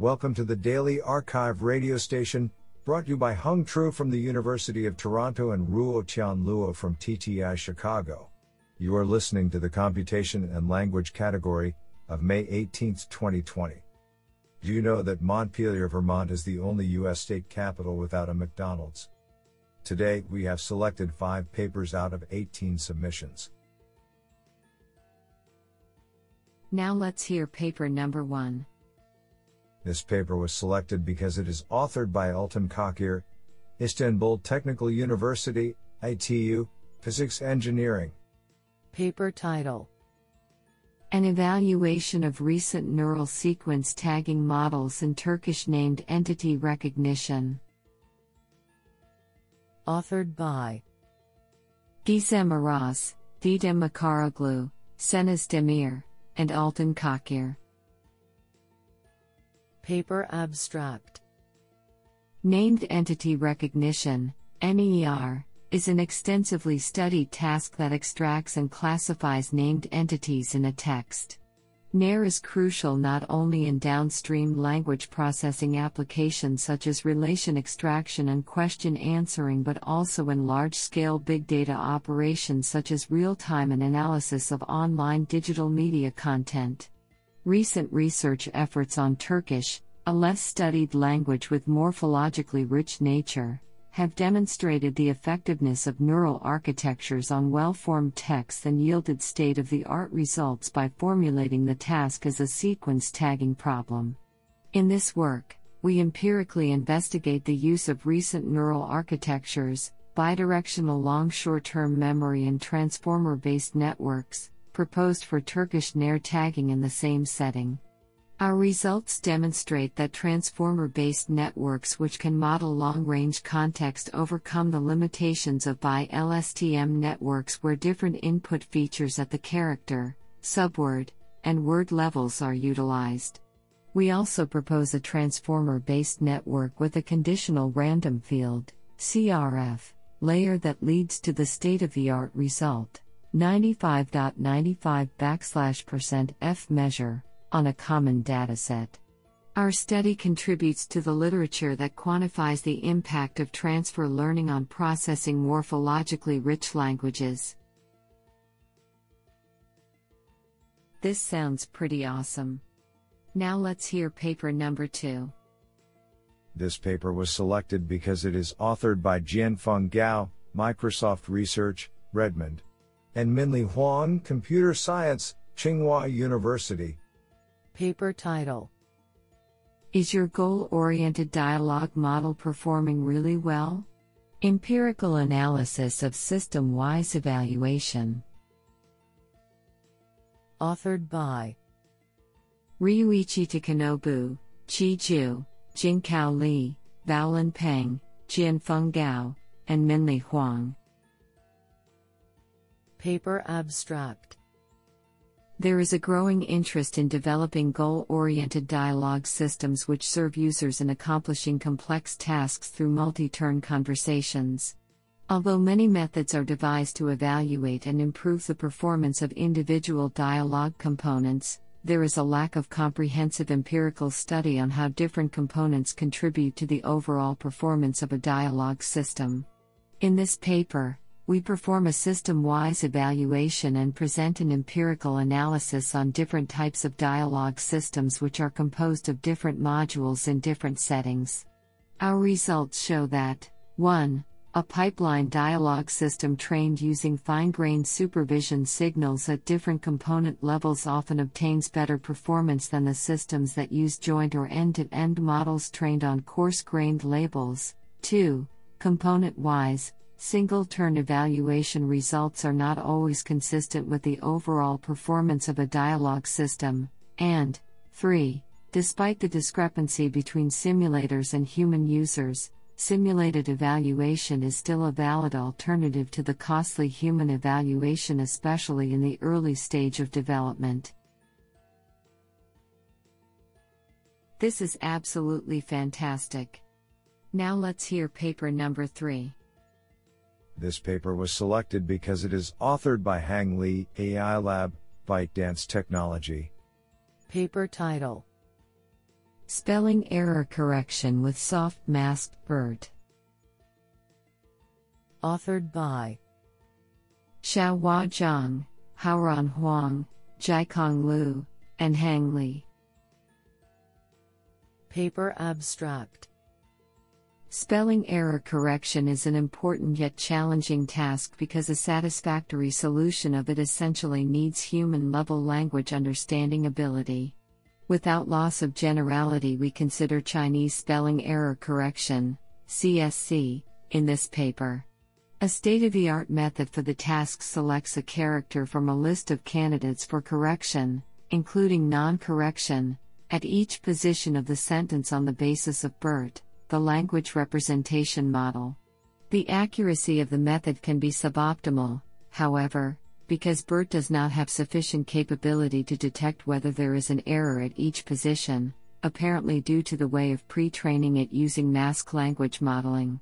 Welcome to the Daily Archive radio station, brought to you by Hung Tru from the University of Toronto and Ruo Tian Luo from TTI Chicago. You are listening to the Computation and Language category of May 18, 2020. Do you know that Montpelier, Vermont is the only U.S. state capital without a McDonald's? Today, we have selected five papers out of 18 submissions. Now let's hear paper number one. This paper was selected because it is authored by Altan Cakir, Istanbul Technical University, ITU, Physics Engineering. Paper title An evaluation of recent neural sequence tagging models in Turkish named entity recognition. Authored by Gizem Aras, Didem Makaroglu, Seniz Demir, and Altan Cakir. Paper Abstract Named Entity Recognition, NER, is an extensively studied task that extracts and classifies named entities in a text. NER is crucial not only in downstream language processing applications such as relation extraction and question answering but also in large scale big data operations such as real time and analysis of online digital media content. Recent research efforts on Turkish, a less studied language with morphologically rich nature, have demonstrated the effectiveness of neural architectures on well formed texts and yielded state of the art results by formulating the task as a sequence tagging problem. In this work, we empirically investigate the use of recent neural architectures, bidirectional long short term memory, and transformer based networks, proposed for Turkish NER tagging in the same setting. Our results demonstrate that transformer based networks which can model long range context overcome the limitations of bi LSTM networks where different input features at the character, subword, and word levels are utilized. We also propose a transformer based network with a conditional random field, CRF, layer that leads to the state of the art result. 95.95 backslash percent F measure on a common dataset. Our study contributes to the literature that quantifies the impact of transfer learning on processing morphologically rich languages. This sounds pretty awesome. Now let's hear paper number two. This paper was selected because it is authored by Jianfeng Gao, Microsoft Research, Redmond, and Minlie Huang, Computer Science, Tsinghua University. Paper title Is your goal oriented dialogue model performing really well? Empirical analysis of system wise evaluation. Authored by Ryuichi Takanobu, Zhu, Jinchao Li, Baolin Peng, Jianfeng Gao, and Minlie Huang. Paper Abstract There is a growing interest in developing goal oriented dialogue systems which serve users in accomplishing complex tasks through multi turn conversations. Although many methods are devised to evaluate and improve the performance of individual dialogue components, there is a lack of comprehensive empirical study on how different components contribute to the overall performance of a dialogue system. In this paper, we perform a system wise evaluation and present an empirical analysis on different types of dialogue systems which are composed of different modules in different settings. Our results show that 1. A pipeline dialogue system trained using fine grained supervision signals at different component levels often obtains better performance than the systems that use joint or end to end models trained on coarse grained labels. 2. Component wise, single turn evaluation results are not always consistent with the overall performance of a dialogue system, and 3. Despite the discrepancy between simulators and human users, simulated evaluation is still a valid alternative to the costly human evaluation, especially in the early stage of development. This is absolutely fantastic. Now let's hear paper number 3. This paper was selected because it is authored by Hang Li, AI Lab, ByteDance Technology. Paper title Spelling error correction with soft masked BERT. Authored by Shaohua Zhang, Haoran Huang, Jiakong Liu, and Hang Li. Paper Abstract Spelling error correction is an important yet challenging task because a satisfactory solution of it essentially needs human level language understanding ability. Without loss of generality, we consider Chinese spelling error correction, CSC, in this paper. A state of the art method for the task selects a character from a list of candidates for correction, including non correction, at each position of the sentence on the basis of BERT, the language representation model. The accuracy of the method can be suboptimal, however, because BERT does not have sufficient capability to detect whether there is an error at each position, apparently due to the way of pre training it using mask language modeling.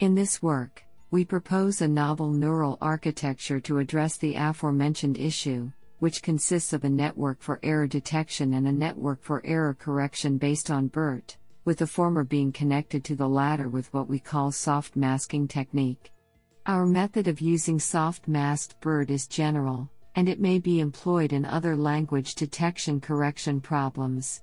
In this work, we propose a novel neural architecture to address the aforementioned issue, which consists of a network for error detection and a network for error correction based on BERT, with the former being connected to the latter with what we call soft masking technique. Our method of using soft masked BERT is general, and it may be employed in other language detection correction problems.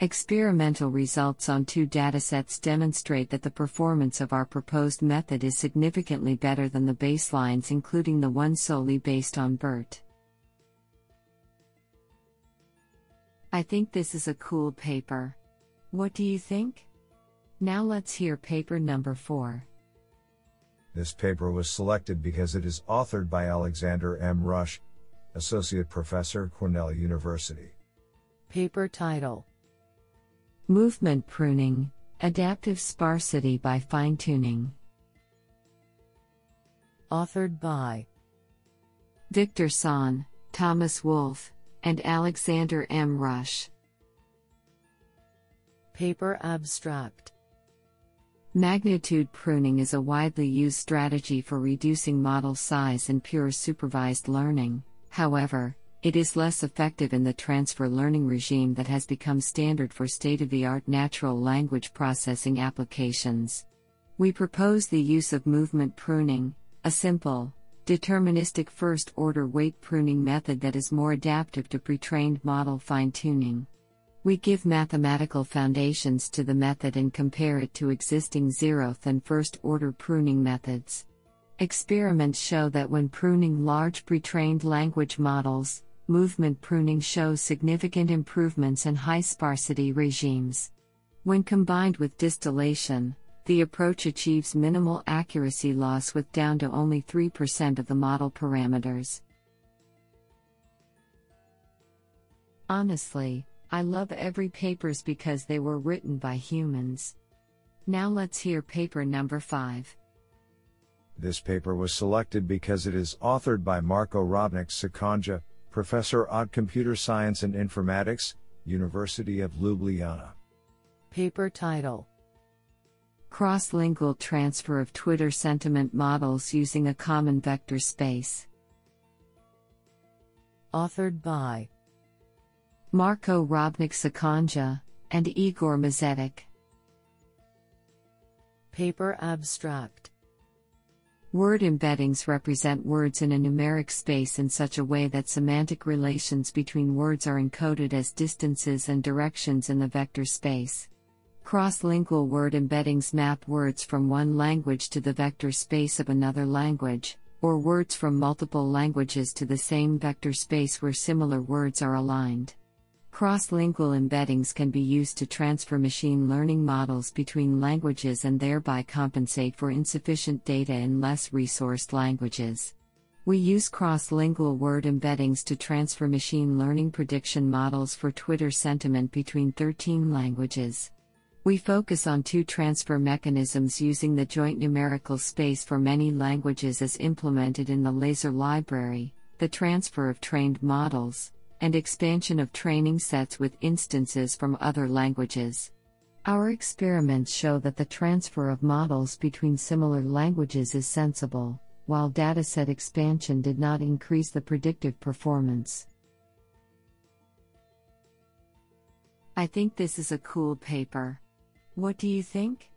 Experimental results on two datasets demonstrate that the performance of our proposed method is significantly better than the baselines, including the one solely based on BERT. I think this is a cool paper. What do you think? Now let's hear paper number 4. This paper was selected because it is authored by Alexander M. Rush, Associate Professor, Cornell University. Paper title Movement Pruning Adaptive Sparsity by Fine Tuning. Authored by Victor Sanh, Thomas Wolf, and Alexander M. Rush. Paper Abstract Magnitude pruning is a widely used strategy for reducing model size in pure supervised learning, however, it is less effective in the transfer learning regime that has become standard for state of the art natural language processing applications. We propose the use of movement pruning, a simple, deterministic first order weight pruning method that is more adaptive to pre trained model fine tuning. We give mathematical foundations to the method and compare it to existing zeroth and first order pruning methods. Experiments show that when pruning large pre trained language models, movement pruning shows significant improvements in high sparsity regimes. When combined with distillation, the approach achieves minimal accuracy loss with down to only 3% of the model parameters. Honestly, I love every papers because they were written by humans. Now let's hear paper number 5. This paper was selected because it is authored by Marko Robnik Šikonja, Professor at Computer Science and Informatics, University of Ljubljana. Paper title Cross-lingual transfer of Twitter sentiment models using a common vector space. Authored by Marko Robnik Šikonja, and Igor Mozetič. Paper Abstract Word embeddings represent words in a numeric space in such a way that semantic relations between words are encoded as distances and directions in the vector space. Cross-lingual word embeddings map words from one language to the vector space of another language, or words from multiple languages to the same vector space where similar words are aligned. Cross-lingual embeddings can be used to transfer machine learning models between languages and thereby compensate for insufficient data in less resourced languages. We use cross-lingual word embeddings to transfer machine learning prediction models for Twitter sentiment between 13 languages. We focus on two transfer mechanisms using the joint numerical space for many languages as implemented in the LASER library, the transfer of trained models, and expansion of training sets with instances from other languages. Our experiments show that the transfer of models between similar languages is sensible, while dataset expansion did not increase the predictive performance. I think this is a cool paper. What do you think?